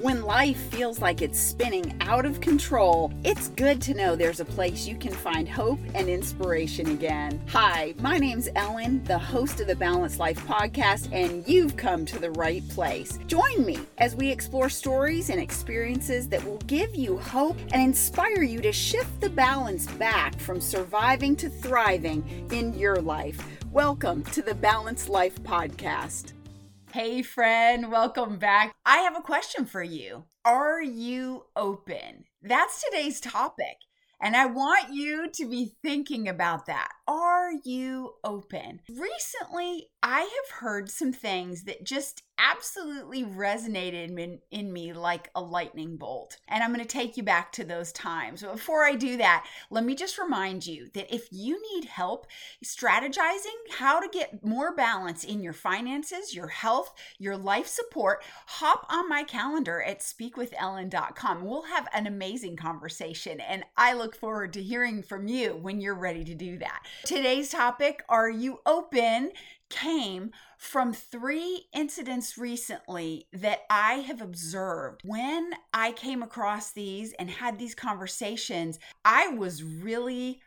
When life feels like it's spinning out of control, it's good to know there's a place you can find hope and inspiration again. Hi, my name's Ellen, the host of the Balanced Life podcast, and you've come to the right place. Join me as we explore stories and experiences that will give you hope and inspire you to shift the balance back from surviving to thriving in your life. Welcome to the Balanced Life podcast. Hey, friend, welcome back. I have a question for you. Are you open? That's today's topic. And I want you to be thinking about that. Are you open? Recently, I have heard some things that just absolutely resonated in, in me like a lightning bolt. And I'm going to take you back to those times. But before I do that, let me just remind you that if you need help strategizing how to get more balance in your finances, your health, your life support, hop on my calendar at speakwithellen.com. We'll have an amazing conversation. And I look forward to hearing from you when you're ready to do that. Today's topic Are you open? came from three incidents recently that I have observed. When I came across these and had these conversations, I was really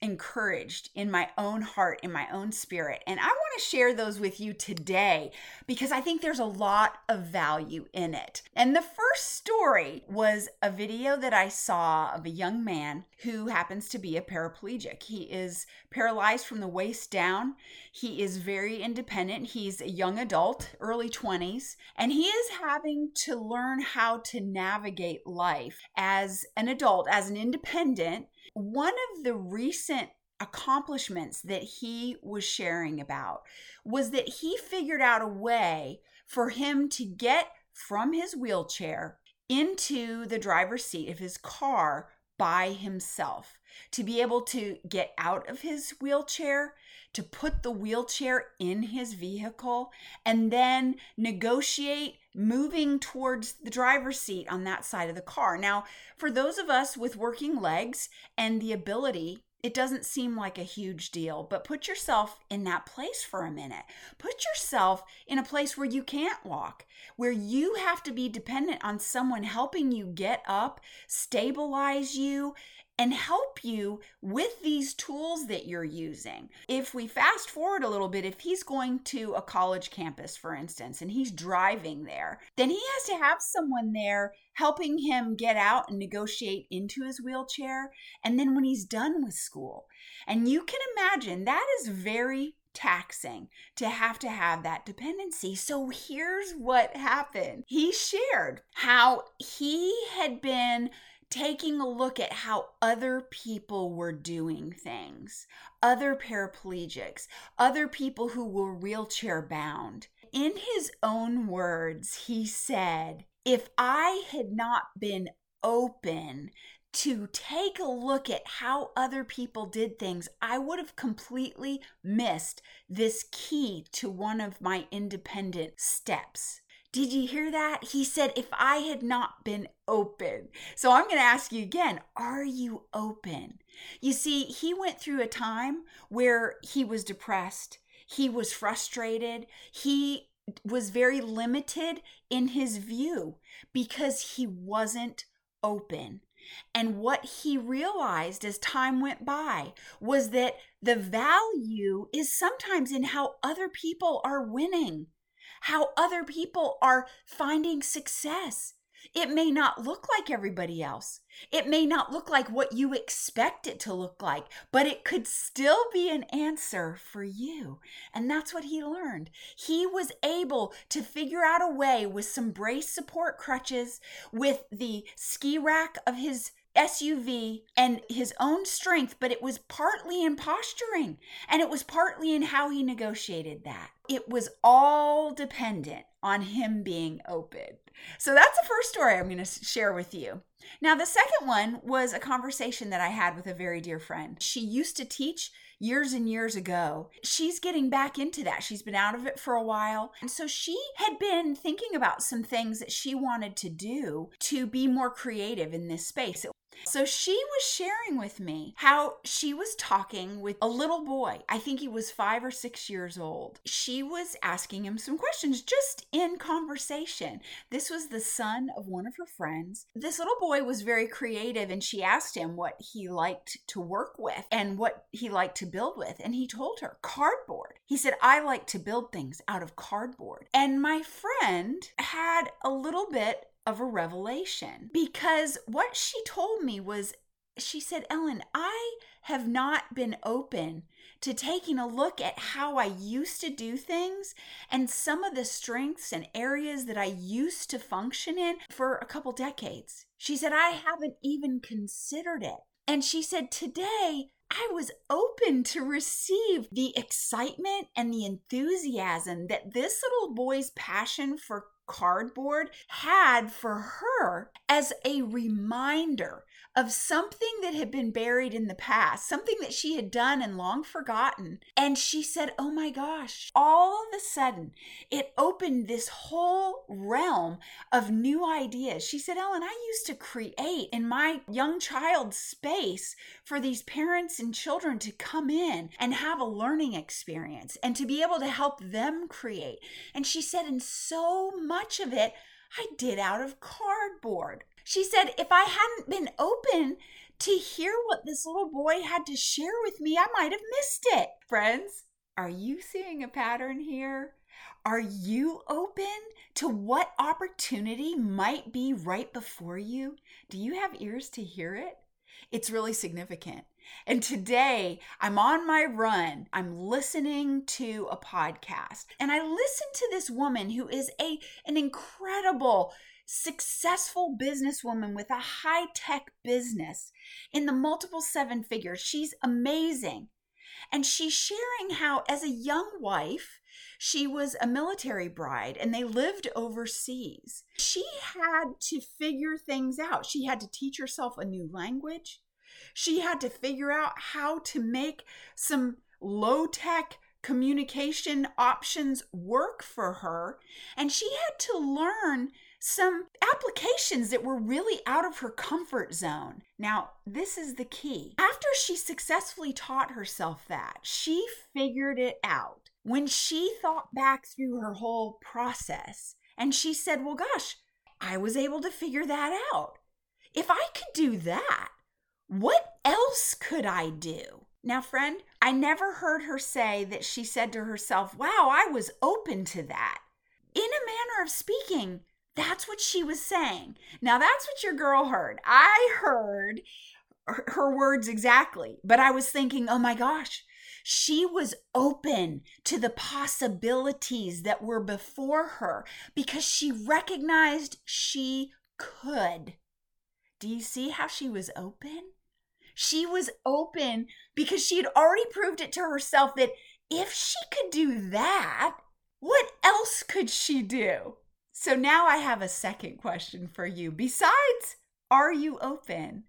encouraged in my own heart, in my own spirit. And I want to share those with you today because I think there's a lot of value in it. And the first story was a video that I saw of a young man who happens to be a paraplegic. He is paralyzed from the waist down. He is very independent. He's a young adult, early 20s, and he is having to learn how to navigate life as an adult, as an independent one of the recent accomplishments that he was sharing about was that he figured out a way for him to get from his wheelchair into the driver's seat of his car by himself, to be able to get out of his wheelchair, to put the wheelchair in his vehicle, and then negotiate moving towards the driver's seat on that side of the car. Now, for those of us with working legs and the ability it doesn't seem like a huge deal, but put yourself in that place for a minute. Put yourself in a place where you can't walk, where you have to be dependent on someone helping you get up, stabilize you, and help you with these tools that you're using. If we fast forward a little bit, if he's going to a college campus, for instance, and he's driving there, then he has to have someone there helping him get out and negotiate into his wheelchair. And then when he's done with school, and you can imagine that is very taxing to have to have that dependency. So here's what happened. He shared how he had been taking a look at how other people were doing things, other paraplegics, other people who were wheelchair bound. In his own words, he said, If I had not been open to take a look at how other people did things, I would have completely missed this key to one of my independent steps. Did you hear that? He said, if I had not been open. So I'm going to ask you again are you open? You see, he went through a time where he was depressed, he was frustrated, he was very limited in his view because he wasn't open. And what he realized as time went by was that the value is sometimes in how other people are winning how other people are finding success. It may not look like everybody else. It may not look like what you expect it to look like, but it could still be an answer for you. And that's what he learned. He was able to figure out a way with some brace support crutches, with the ski rack of his SUV and his own strength, but it was partly in posturing and it was partly in how he negotiated that. It was all dependent on him being open. So that's the first story I'm going to share with you. Now, the second one was a conversation that I had with a very dear friend. She used to teach years and years ago. She's getting back into that. She's been out of it for a while. And so she had been thinking about some things that she wanted to do to be more creative in this space. So she was sharing with me how she was talking with a little boy. I think he was five or six years old. She was asking him some questions just in conversation. This was the son of one of her friends. This little boy was very creative and she asked him what he liked to work with and what he liked to build with. And he told her cardboard. He said, I like to build things out of cardboard. And my friend had a little bit of a revelation because what she told me was she said, Ellen, I have not been open to taking a look at how I used to do things and some of the strengths and areas that I used to function in for a couple decades. She said, I haven't even considered it. And she said, Today, I was open to receive the excitement and the enthusiasm that this little boy's passion for cardboard had for her as a reminder of something that had been buried in the past, something that she had done and long forgotten. And she said, Oh my gosh, all of a sudden it opened this whole realm of new ideas. She said, Ellen, I used to create in my young child's space for these parents and children to come in and have a learning experience and to be able to help them create. And she said, and so much of it I did out of cardboard. She said, if I hadn't been open to hear what this little boy had to share with me, I might have missed it. Friends, are you seeing a pattern here? Are you open to what opportunity might be right before you? Do you have ears to hear it? It's really significant. And today I'm on my run. I'm listening to a podcast and I listen to this woman who is a an incredible successful businesswoman with a high tech business in the multiple seven figures. She's amazing. And she's sharing how, as a young wife, she was a military bride and they lived overseas. She had to figure things out. She had to teach herself a new language. She had to figure out how to make some low tech communication options work for her. And she had to learn some applications that were really out of her comfort zone. Now, this is the key. After she successfully taught herself that, she figured it out. When she thought back through her whole process, and she said, Well, gosh, I was able to figure that out. If I could do that, what else could I do? Now, friend, I never heard her say that she said to herself, Wow, I was open to that. In a manner of speaking, that's what she was saying. Now, that's what your girl heard. I heard her words exactly, but I was thinking, oh my gosh, she was open to the possibilities that were before her because she recognized she could. Do you see how she was open? She was open because she had already proved it to herself that if she could do that, what else could she do? So now I have a second question for you. Besides, are you open?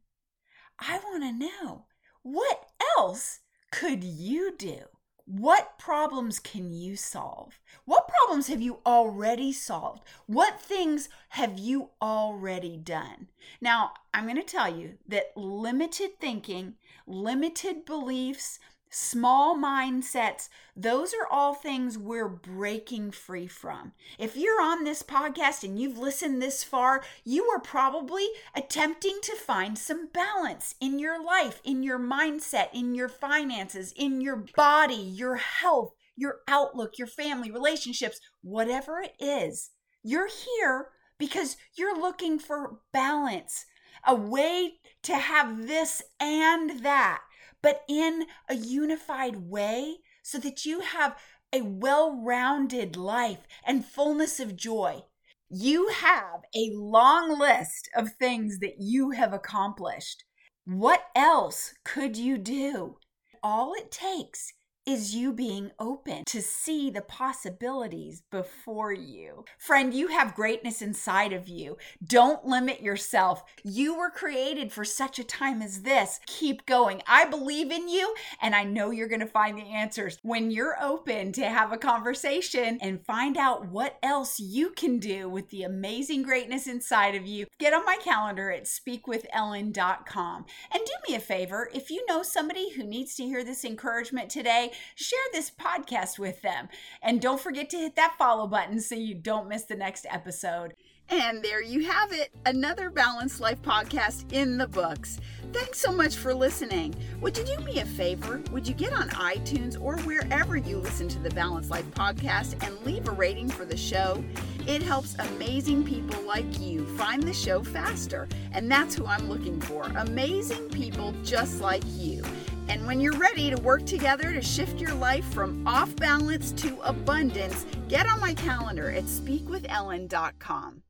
I want to know what else could you do? What problems can you solve? What problems have you already solved? What things have you already done? Now, I'm going to tell you that limited thinking, limited beliefs, small mindsets, those are all things we're breaking free from. If you're on this podcast and you've listened this far, you are probably attempting to find some balance in your life, in your mindset, in your finances, in your body, your health, your outlook, your family, relationships, whatever it is. You're here because you're looking for balance, a way to have this and that but in a unified way so that you have a well rounded life and fullness of joy. You have a long list of things that you have accomplished. What else could you do? All it takes is you being open to see the possibilities before you. Friend, you have greatness inside of you. Don't limit yourself. You were created for such a time as this. Keep going. I believe in you and I know you're going to find the answers when you're open to have a conversation and find out what else you can do with the amazing greatness inside of you. Get on my calendar at speakwithellen.com. And do me a favor, if you know somebody who needs to hear this encouragement today, share this podcast with them. And don't forget to hit that follow button so you don't miss the next episode. And there you have it, another Balanced Life podcast in the books. Thanks so much for listening. Would you do me a favor? Would you get on iTunes or wherever you listen to the Balanced Life podcast and leave a rating for the show? It helps amazing people like you find the show faster. And that's who I'm looking for amazing people just like you. And when you're ready to work together to shift your life from off balance to abundance, get on my calendar at speakwithellen.com.